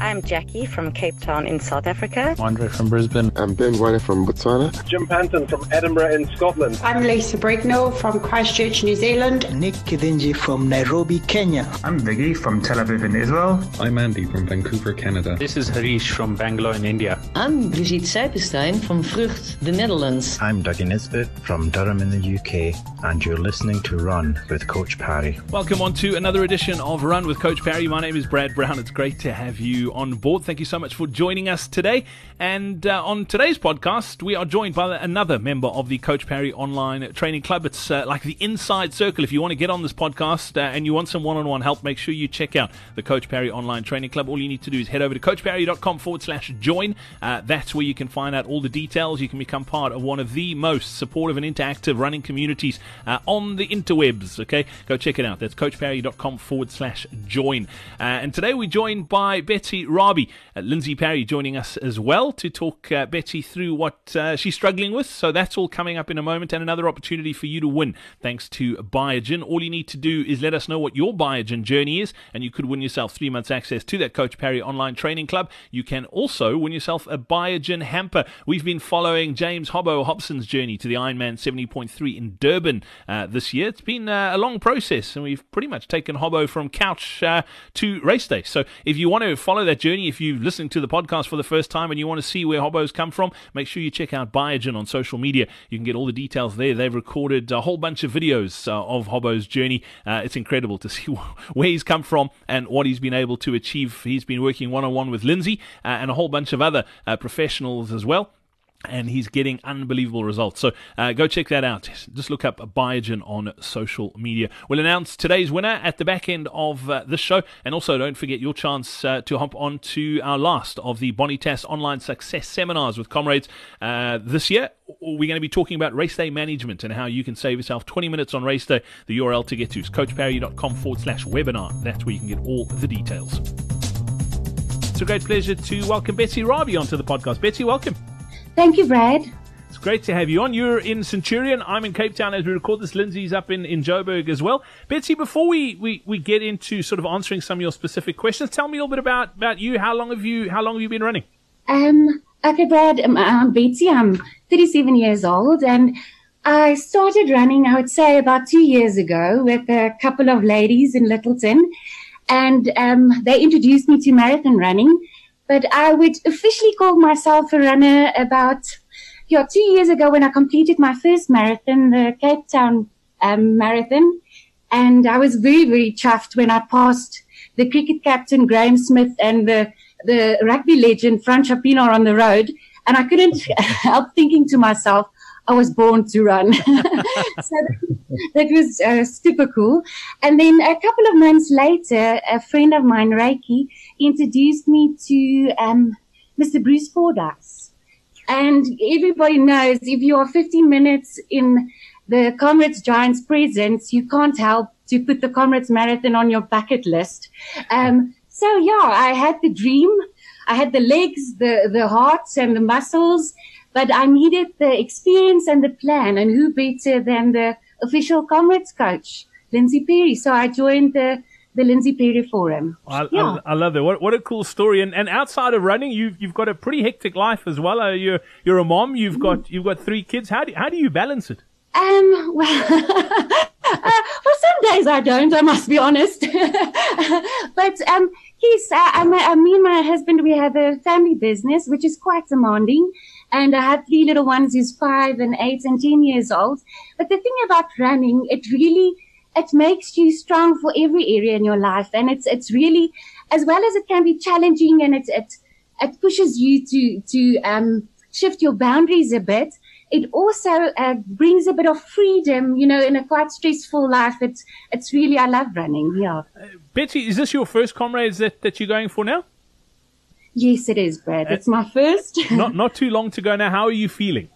I'm Jackie from Cape Town in South Africa. Andre from Brisbane. I'm Ben White from Botswana. Jim Panton from Edinburgh in Scotland. I'm Lisa Brignall from Christchurch, New Zealand. Nick Kidinji from Nairobi, Kenya. I'm Viggy from Tel Aviv in Israel. I'm Andy from Vancouver, Canada. This is Harish from Bangalore in India. I'm Brigitte Seipenstein from Vrucht, the Netherlands. I'm Dougie Nisbet from Durham in the UK, and you're listening to Run with Coach Parry. Welcome on to another edition of Run with Coach Parry. My name is Brad Brown. It's great to have you on board. Thank you so much for joining us today. And uh, on today's podcast, we are joined by another member of the Coach Parry Online Training Club. It's uh, like the inside circle. If you want to get on this podcast uh, and you want some one on one help, make sure you check out the Coach Parry Online Training Club. All you need to do is head over to coachparry.com forward slash join. Uh, that's where you can find out all the details. You can become part of one of the most supportive and interactive running communities uh, on the interwebs. Okay, go check it out. That's coachparry.com forward slash join. Uh, and today we're joined by Betty Rabi, Lindsay Parry joining us as well to talk uh, Betty through what uh, she's struggling with. So that's all coming up in a moment, and another opportunity for you to win thanks to Biogen. All you need to do is let us know what your Biogen journey is, and you could win yourself three months access to that Coach Perry online training club. You can also win yourself a Biogen hamper. We've been following James Hobbo Hobson's journey to the Ironman 70.3 in Durban uh, this year. It's been uh, a long process, and we've pretty much taken Hobbo from couch uh, to race day. So if you want to follow that journey, if you're listening to the podcast for the first time and you want to see where Hobbo's come from, make sure you check out Biogen on social media. You can get all the details there. They've recorded a whole bunch of videos uh, of Hobbo's journey. Uh, it's incredible to see where he's come from and what he's been able to achieve. He's been working one on one with Lindsay uh, and a whole bunch of other uh, professionals as well and he's getting unbelievable results. So uh, go check that out. Just look up Biogen on social media. We'll announce today's winner at the back end of uh, this show, and also don't forget your chance uh, to hop on to our last of the Bonitas online success seminars with comrades uh, this year. We're going to be talking about race day management and how you can save yourself 20 minutes on race day. The URL to get to is coachparry.com forward slash webinar. That's where you can get all the details. It's a great pleasure to welcome Betsy Rabi onto the podcast. Betsy, welcome. Thank you, Brad. It's great to have you on. You're in Centurion. I'm in Cape Town as we record this. Lindsay's up in, in Joburg as well. Betsy, before we, we, we get into sort of answering some of your specific questions, tell me a little bit about, about you. How long have you how long have you been running? Um, okay, Brad. Um, I'm Betsy. I'm 37 years old, and I started running. I would say about two years ago with a couple of ladies in Lyttelton, and um, they introduced me to marathon running but I would officially call myself a runner about yeah, two years ago when I completed my first marathon, the Cape Town um, marathon. And I was very, very chuffed when I passed the cricket captain, Graeme Smith, and the, the rugby legend, Francois Pienaar on the road. And I couldn't help thinking to myself, I was born to run. so that, was uh, super cool. And then a couple of months later, a friend of mine, Reiki, introduced me to um, Mr. Bruce Fordyce. And everybody knows if you are 15 minutes in the Comrades Giants presence, you can't help to put the Comrades Marathon on your bucket list. Um, so yeah, I had the dream. I had the legs, the, the hearts and the muscles, but I needed the experience and the plan. And who better than the official Comrades coach, Lindsay Parry? So I joined the the Lindsay Parry Forum. I, yeah. I, I, love that. What, what a cool story! And, and outside of running, you've you've got a pretty hectic life as well. Uh, you're you're a mom. You've mm. got you've got three kids. How do how do you balance it? Um. Well. uh, well, some days I don't. I must be honest. but um, yes, I, I, me and my husband we have a family business which is quite demanding. And I have three little ones who's five and eight and ten years old. But the thing about running, it really it makes you strong for every area in your life. And it's, it's really, as well as it can be challenging and it, it, it pushes you to, to, um, shift your boundaries a bit. It also uh, brings a bit of freedom, you know, in a quite stressful life. It's, it's really, I love running. Yeah. Uh, Betty, is this your first comrades that, that you're going for now? Yes, it is, Brad. It's my first. not, not too long to go now. How are you feeling?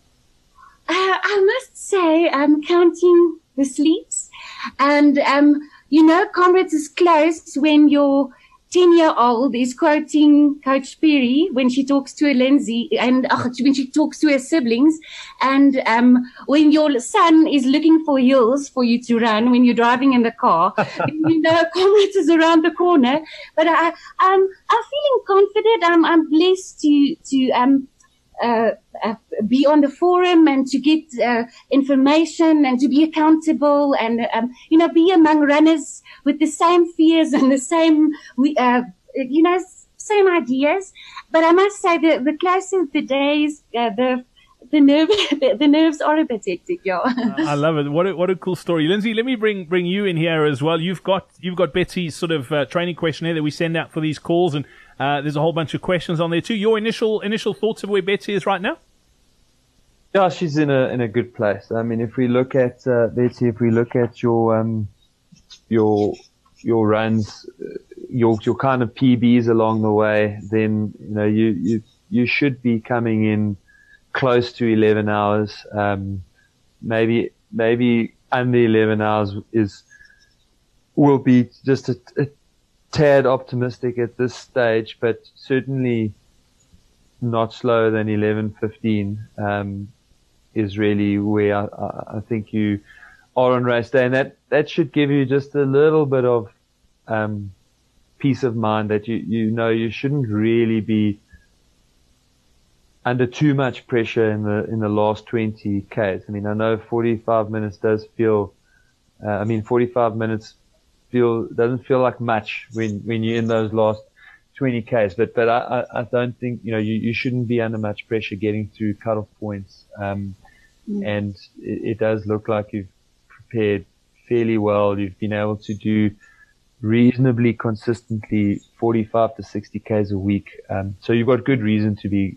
Uh, I must say, I'm counting the sleeps. And, um, you know, comrades is close when your 10 year old is quoting Coach Parry when she talks to her Lindsay and uh, when she talks to her siblings. And um, when your son is looking for hills for you to run when you're driving in the car, you know, comrades is around the corner. But I, um, I'm feeling confident. I'm, I'm blessed to, to, um, be on the forum and to get uh, information and to be accountable and um, you know be among runners with the same fears and the same uh, you know same ideas. But I must say that the closer the days, uh, the the nerve the, nerves are a bit hectic, yeah. I love it. What a, what a cool story, Lindsay. Let me bring bring you in here as well. You've got you've got Betsy's sort of uh, training questionnaire that we send out for these calls, and uh, there's a whole bunch of questions on there too. Your initial initial thoughts of where Betsy is right now? Yeah, she's in a in a good place. I mean, if we look at uh, Betsy, if we look at your um, your your runs, uh, your your kind of PBs along the way, then you know you you you should be coming in close to 11 hours. Um, maybe maybe under 11 hours is will be just a, a tad optimistic at this stage, but certainly not slower than 11:15 um, is really where I, I, think you are on race day, and that that should give you just a little bit of um, peace of mind that you you know you shouldn't really be under too much pressure in the in the last 20 k's. I mean, I know 45 minutes does feel. Uh, I mean, 45 minutes feel doesn't feel like much when when you're in those last 20 k's. But but I, I don't think you know you, you shouldn't be under much pressure getting through cutoff points. Um, mm. And it, it, does look like you've prepared fairly well. You've been able to do reasonably consistently 45 to 60 k's a week. Um, so you've got good reason to be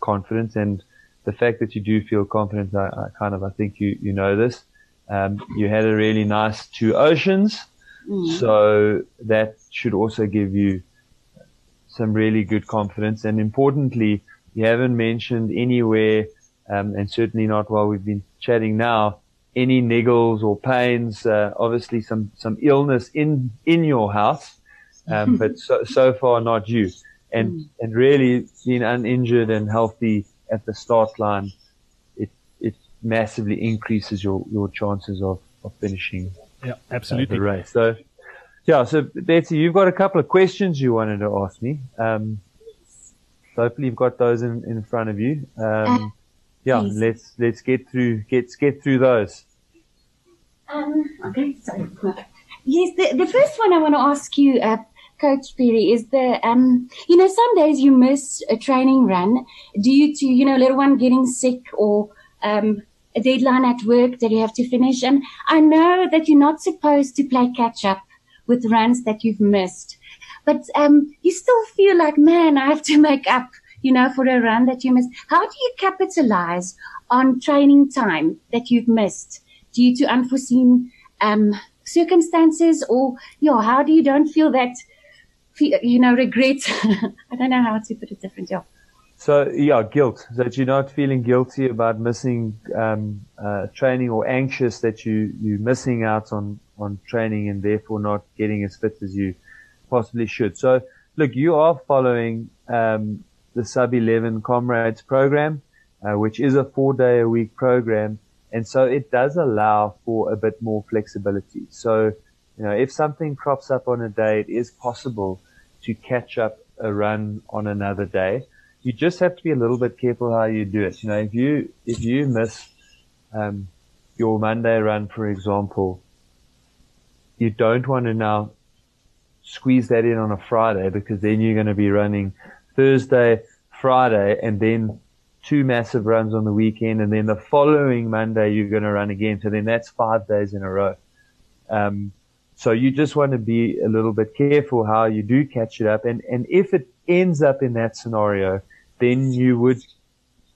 confident and the fact that you do feel confident, I, I kind of, I think you, you know this. Um, you had a really nice two oceans. Mm. So that should also give you some really good confidence. And importantly, you haven't mentioned anywhere, um, and certainly not while we've been chatting now, any niggles or pains, uh, obviously some, some illness in, in your house. Um, but so, so far not you. And, mm. and really being uninjured and healthy at the start line, it, it massively increases your, your chances of, of finishing yeah, absolutely. the race. So, yeah, so Betsy, you've got a couple of questions you wanted to ask me. Um, so hopefully you've got those in, in front of you. Um, uh, yeah, please. let's, let's get through, get, get through those. Um, okay, sorry. Yes, the, the first one I want to ask you, uh, Coach Parry, is the, um, you know, some days you miss a training run due to, you know, a little one getting sick or, um, a deadline at work that you have to finish. And I know that you're not supposed to play catch up with runs that you've missed, but, um, you still feel like, man, I have to make up, you know, for a run that you missed. How do you capitalize on training time that you've missed due to unforeseen, um, circumstances or, you know, how do you don't feel that, you know, regret? I don't know how to put it differently. So yeah, guilt. That you're not feeling guilty about missing um, uh, training or anxious that you you're missing out on on training and therefore not getting as fit as you possibly should. So look, you are following um, the Sub 11 Comrades program, uh, which is a four day a week program, and so it does allow for a bit more flexibility. So you know, if something crops up on a day, it is possible to catch up a run on another day you just have to be a little bit careful how you do it. You know, if you if you miss um, your Monday run, for example, you don't want to now squeeze that in on a Friday because then you're going to be running Thursday, Friday, and then two massive runs on the weekend, and then the following Monday you're going to run again. So then that's five days in a row. Um, so you just want to be a little bit careful how you do catch it up, and and if it ends up in that scenario then you would,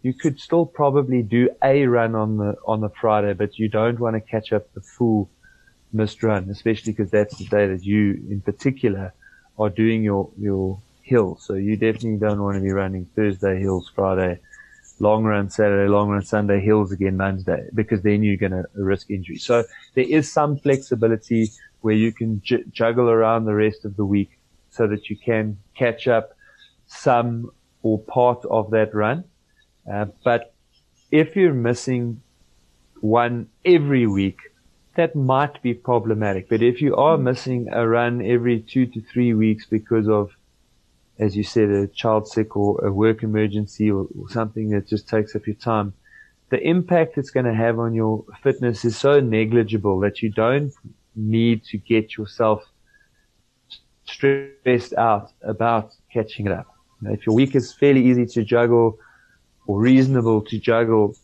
you could still probably do a run on the, on the Friday, but you don't want to catch up the full missed run, especially because that's the day that you in particular are doing your, your hill. So you definitely don't want to be running Thursday hills, Friday, long run Saturday, long run Sunday, hills again Monday, because then you're going to risk injury. So there is some flexibility where you can j- juggle around the rest of the week so that you can catch up some or part of that run. Uh, but if you're missing one every week, that might be problematic. But if you are missing a run every two to three weeks because of, as you said, a child sick or a work emergency or, or something that just takes up your time, the impact it's going to have on your fitness is so negligible that you don't need to get yourself stressed out about catching it up. Know, if your week is fairly easy to juggle or reasonable to juggle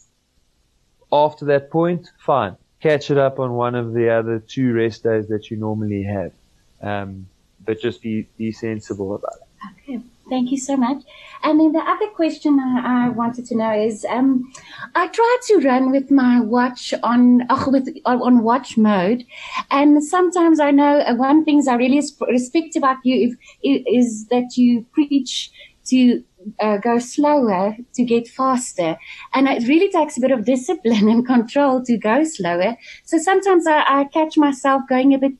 after that point, fine. Catch it up on one of the other two rest days that you normally have. Um, but just be, be sensible about it. Okay. Thank you so much. And then the other question I, I wanted to know is, um, I try to run with my watch on, oh, with, on watch mode. And sometimes I know uh, one things I really respect about you is, is that you preach to uh, go slower to get faster. And it really takes a bit of discipline and control to go slower. So sometimes I, I catch myself going a bit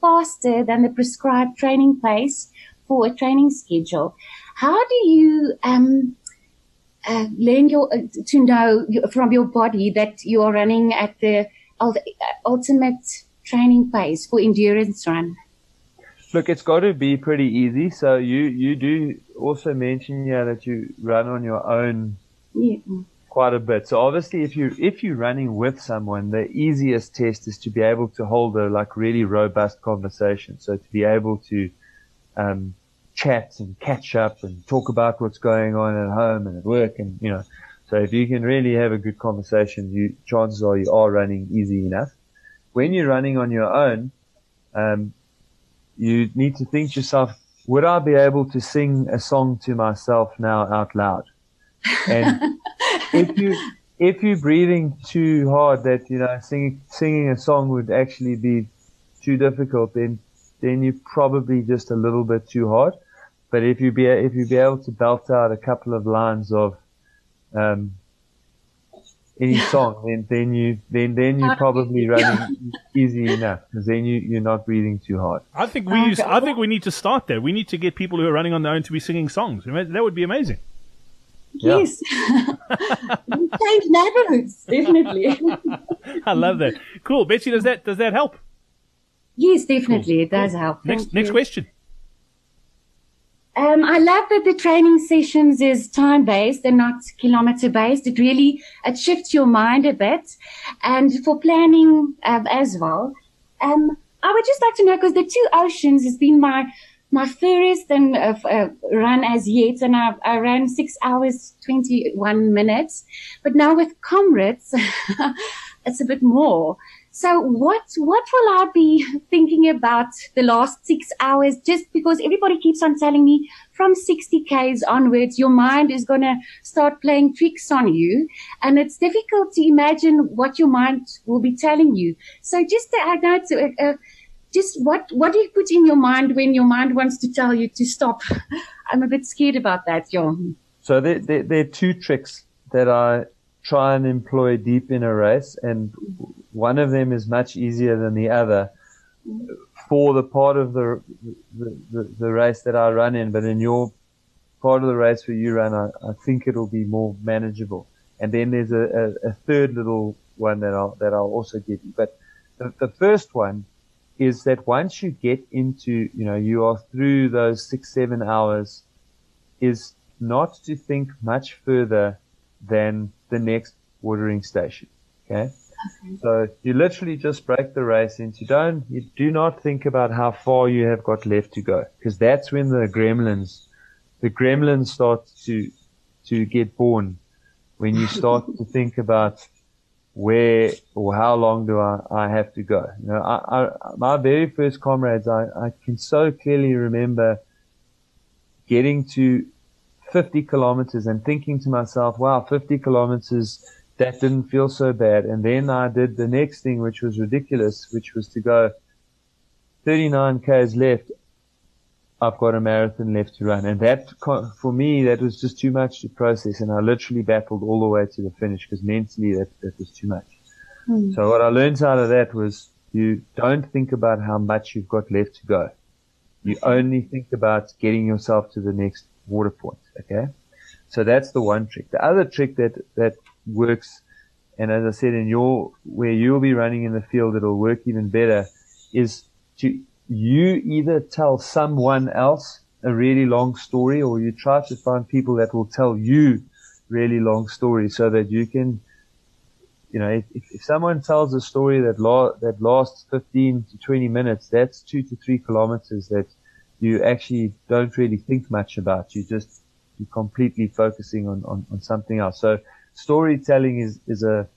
faster than the prescribed training pace for a training schedule. How do you um, uh, learn your uh, to know from your body that you are running at the ultimate training pace for endurance run? Look, it's got to be pretty easy. So you you do also mention yeah that you run on your own. Yeah. Quite a bit. So obviously, if you if you're running with someone, the easiest test is to be able to hold a like really robust conversation. So to be able to um, chat and catch up and talk about what's going on at home and at work and, you know, so if you can really have a good conversation, you, chances are you are running easy enough. When you're running on your own, um, you need to think to yourself, would I be able to sing a song to myself now out loud? And if you, if you're breathing too hard that, you know, singing, singing a song would actually be too difficult, then, then you're probably just a little bit too hard. But if you be if you be able to belt out a couple of lines of um, any song, then then you then then you're probably running easy enough because then you you're not breathing too hard. I think we use, I think we need to start there. We need to get people who are running on their own to be singing songs. That would be amazing. Yes, change neighborhoods definitely. I love that. Cool, Betsy. Does that does that help? Yes, definitely, cool. it does help. Next Thank next you. question. Um, I love that the training sessions is time based and not kilometer based. It really it shifts your mind a bit, and for planning um, as well. Um, I would just like to know because the two oceans has been my my furthest and uh, uh, run as yet, and I, I ran six hours twenty one minutes. But now with comrades, it's a bit more. So what, what will I be thinking about the last six hours? Just because everybody keeps on telling me from 60 Ks onwards, your mind is going to start playing tricks on you. And it's difficult to imagine what your mind will be telling you. So just to add that, uh, uh, just what, what do you put in your mind when your mind wants to tell you to stop? I'm a bit scared about that, John. So there, there, there are two tricks that I try and employ deep in a race, and one of them is much easier than the other for the part of the the, the, the race that I run in. But in your part of the race where you run, I, I think it'll be more manageable. And then there's a, a, a third little one that I'll that I'll also give you. But the, the first one is that once you get into, you know, you are through those six, seven hours, is not to think much further than the next watering station. Okay. Okay. So you literally just break the race into don't, you do not think about how far you have got left to go because that's when the gremlins, the gremlins start to, to get born when you start to think about where or how long do I, I have to go. You know, I, I, my very first comrades, I, I can so clearly remember getting to 50 kilometers and thinking to myself, wow, 50 kilometers, that didn't feel so bad. And then I did the next thing, which was ridiculous, which was to go 39 Ks left. I've got a marathon left to run. And that, for me, that was just too much to process. And I literally battled all the way to the finish because mentally that, that was too much. Mm. So what I learned out of that was you don't think about how much you've got left to go. You only think about getting yourself to the next water point. Okay. So that's the one trick. The other trick that, that works, and as I said, in your, where you'll be running in the field, it'll work even better is to you either tell someone else a really long story or you try to find people that will tell you really long stories so that you can, you know, if, if someone tells a story that, la- that lasts 15 to 20 minutes, that's two to three kilometers that you actually don't really think much about. You just, you're completely focusing on, on, on something else. So storytelling is, is a,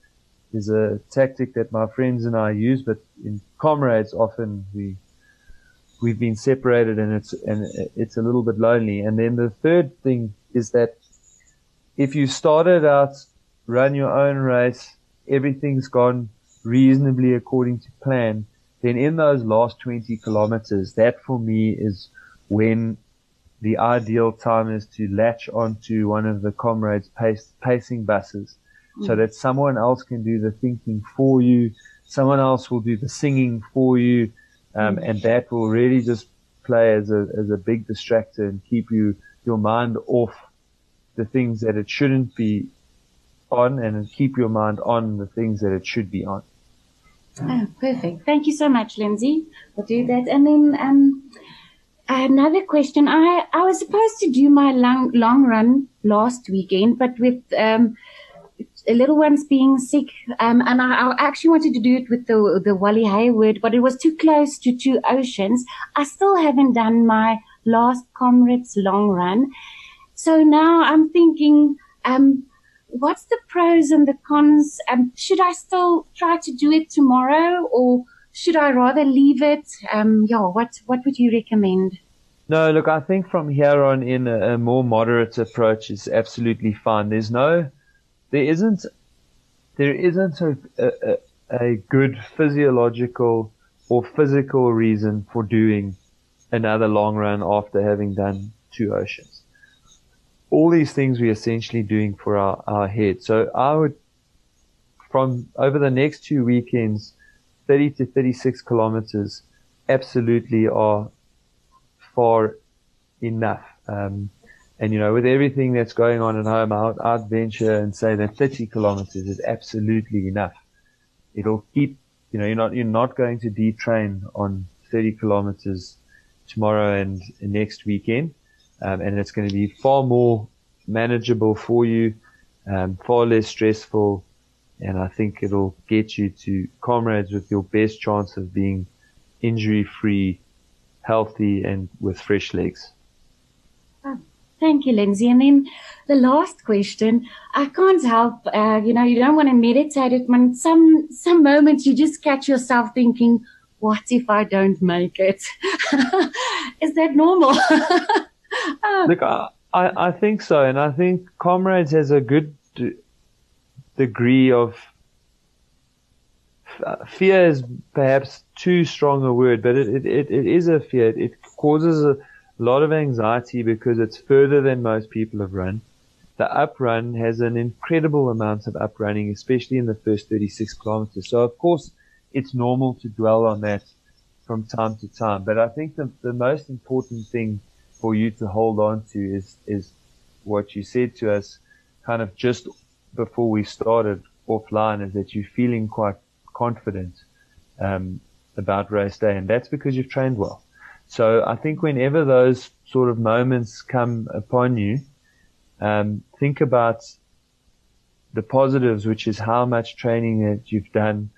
is a tactic that my friends and I use, but in comrades often we, we've been separated and it's, and it's a little bit lonely. And then the third thing is that if you started out, run your own race, everything's gone reasonably according to plan, then in those last 20 kilometers, that for me is when the ideal time is to latch onto one of the comrades pace, pacing buses mm. so that someone else can do the thinking for you. Someone else will do the singing for you. Um, mm. and that will really just play as a, as a big distractor and keep you, your mind off the things that it shouldn't be on and keep your mind on the things that it should be on. Oh, perfect. Thank you so much, Lindsay. We'll do that. And then, um, another question. I, I was supposed to do my long, long run last weekend, but with, um, little ones being sick, um, and I, I, actually wanted to do it with the, the Wally Hayward, but it was too close to two oceans. I still haven't done my last comrades long run. So now I'm thinking, um, what's the pros and the cons? Um, should I still try to do it tomorrow or should I rather leave it? Um, yeah, what, what would you recommend? No, look, I think from here on in a, a more moderate approach is absolutely fine. There's no, there isn't, there isn't a, a, a good physiological or physical reason for doing another long run after having done two oceans all these things we're essentially doing for our, our head. So I would, from over the next two weekends, 30 to 36 kilometers absolutely are far enough. Um, and you know, with everything that's going on at home, I would, I'd venture and say that 30 kilometers is absolutely enough. It'll keep, you know, you're not, you're not going to detrain on 30 kilometers tomorrow and next weekend um, and it's going to be far more manageable for you, um, far less stressful, and I think it'll get you to comrades with your best chance of being injury free, healthy, and with fresh legs. Oh, thank you, Lindsay. And then the last question, I can't help, uh, you know, you don't want to meditate it, but some, some moments you just catch yourself thinking, what if I don't make it? Is that normal? Look, I, I, I think so, and I think Comrades has a good degree of uh, fear is perhaps too strong a word, but it, it, it, it is a fear. It causes a lot of anxiety because it's further than most people have run. The uprun has an incredible amount of uprunning, especially in the first 36 kilometers. So of course, it's normal to dwell on that from time to time. But I think the, the most important thing for you to hold on to is, is what you said to us kind of just before we started offline is that you're feeling quite confident, um, about race day. And that's because you've trained well. So I think whenever those sort of moments come upon you, um, think about the positives, which is how much training that you've done,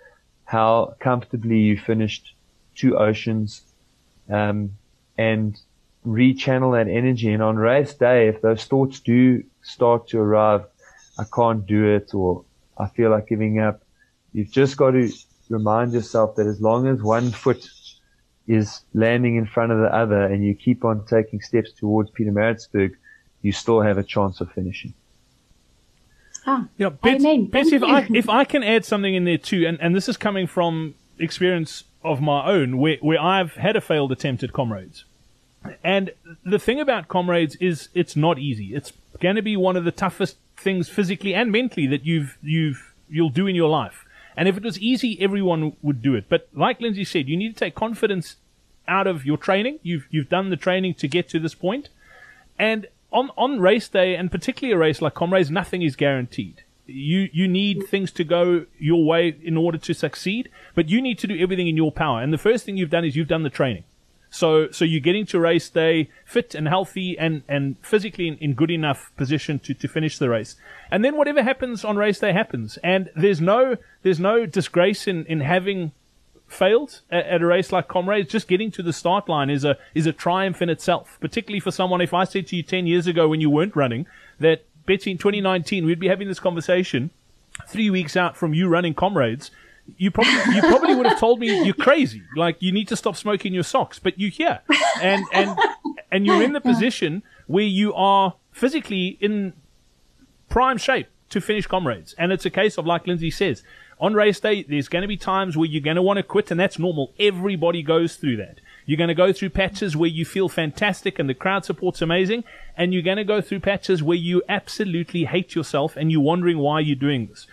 how comfortably you finished two oceans, um, and rechannel that energy. And on race day, if those thoughts do start to arrive, I can't do it or I feel like giving up, you've just got to remind yourself that as long as one foot is landing in front of the other and you keep on taking steps towards Peter Pietermaritzburg, you still have a chance of finishing. Ah, yeah, Bets, Bets if I if I can add something in there too, and, and this is coming from experience of my own, where where I've had a failed attempt at comrades. And the thing about comrades is it's not easy. It's going to be one of the toughest things physically and mentally that you've you've you'll do in your life. And if it was easy, everyone would do it. But like Lindsay said, you need to take confidence out of your training. You've you've done the training to get to this point, and on on race day, and particularly a race like Comrades, nothing is guaranteed. You you need things to go your way in order to succeed, but you need to do everything in your power. And the first thing you've done is you've done the training. So so you're getting to race day fit and healthy and and physically in, in good enough position to to finish the race. And then whatever happens on race day happens. And there's no there's no disgrace in in having failed at, at, a race like Comrades, just getting to the start line is a is a triumph in itself. Particularly for someone, if I said to you ten years ago when you weren't running that Betty in 2019 we'd be having this conversation three weeks out from you running Comrades, you probably you probably would have told me you're crazy. Like you need to stop smoking your socks. But you're here, and and and you're in the oh position where you are physically in prime shape to finish Comrades, and it's a case of like Lindsay says on race day, there's going to be times where you're going to want to quit, and that's normal. Everybody goes through that. You're going to go through patches where you feel fantastic and the crowd support's amazing, and you're going to go through patches where you absolutely hate yourself and you're wondering why you're doing this.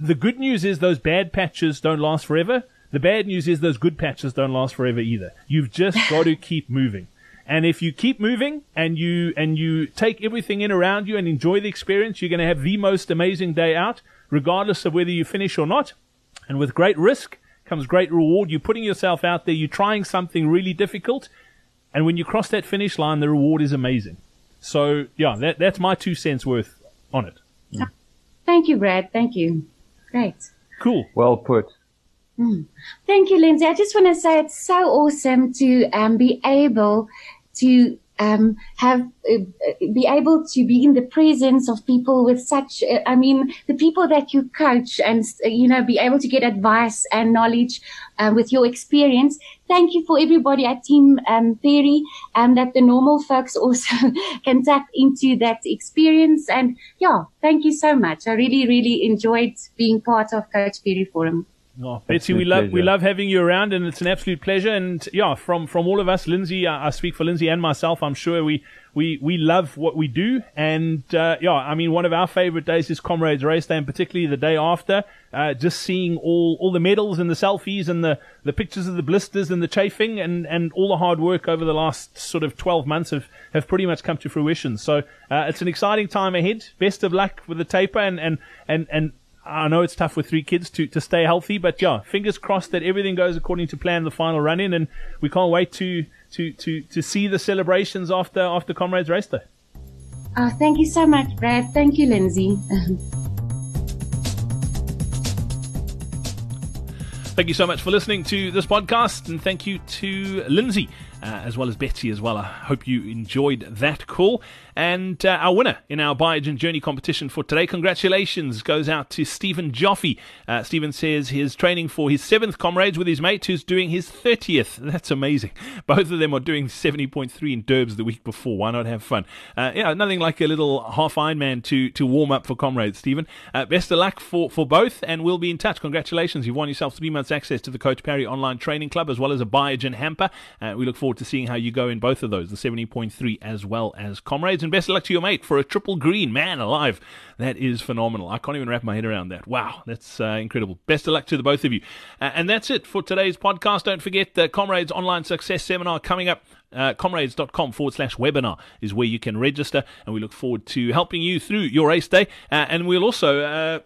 The good news is those bad patches don't last forever. The bad news is those good patches don't last forever either. You've just got to keep moving. And if you keep moving and you and you take everything in around you and enjoy the experience, you're going to have the most amazing day out regardless of whether you finish or not. And with great risk comes great reward. You're putting yourself out there, you're trying something really difficult, and when you cross that finish line, the reward is amazing. So, yeah, that, that's my two cents worth on it. Thank you, Brad. Thank you. Great. Cool. Well put. Mm. Thank you, Lindsay. I just want to say it's so awesome to um, be able to um, have uh, be able to be in the presence of people with such uh, i mean the people that you coach and uh, you know be able to get advice and knowledge uh, with your experience. Thank you for everybody at team um, parry and um, that the normal folks also can tap into that experience. And yeah thank you so much. I really really enjoyed being part of coach parry forum Oh, Betsy, we love we love having you around, and it's an absolute pleasure. And yeah, from from all of us, Lindsay, I, I speak for Lindsay and myself. I'm sure we we we love what we do, and uh, yeah, I mean, one of our favorite days is Comrades Race Day, and particularly the day after. Uh, just seeing all all the medals and the selfies and the the pictures of the blisters and the chafing and and all the hard work over the last sort of 12 months have have pretty much come to fruition. So uh, it's an exciting time ahead. Best of luck with the taper and and and and I know it's tough with three kids to, to stay healthy, but yeah, fingers crossed that everything goes according to plan the final run in, and we can't wait to to to, to see the celebrations after after Comrades Race Day. Oh, thank you so much, Brad. Thank you, Lindsay. thank you so much for listening to this podcast, and thank you to Lindsay uh, as well as Betsy as well. I hope you enjoyed that call. And uh, our winner in our Biogen Journey competition for today, congratulations, goes out to Stephen Joffe. Uh, Stephen says he's training for his seventh comrades with his mate who's doing his 30th. That's amazing. Both of them are doing 70.3 in Durbs the week before. Why not have fun? Uh, yeah, nothing like a little half Ironman to, to warm up for comrades, Stephen. Uh, best of luck for, for both, and we'll be in touch. Congratulations. You've won yourself three months access to the Coach Parry online training club as well as a Biogen hamper. Uh, we look forward to seeing how you go in both of those, the 70.3 as well as comrades. And best of luck to your mate for a triple green. Man alive. That is phenomenal. I can't even wrap my head around that. Wow, that's uh, incredible. Best of luck to the both of you. Uh, and that's it for today's podcast. Don't forget the Comrades Online Success Seminar coming up. Uh, comrades.com forward slash webinar is where you can register, and we look forward to helping you through your race day. Uh, and we'll also uh,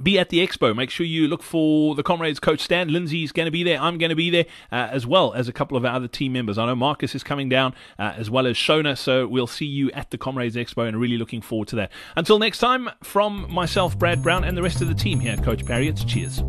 be at the expo. Make sure you look for the comrades coach Stan. Lindsay's going to be there. I'm going to be there, uh, as well as a couple of our other team members. I know Marcus is coming down, uh, as well as Shona. So we'll see you at the comrades expo, and really looking forward to that. Until next time, from myself, Brad Brown, and the rest of the team here at Coach Parry, it's cheers.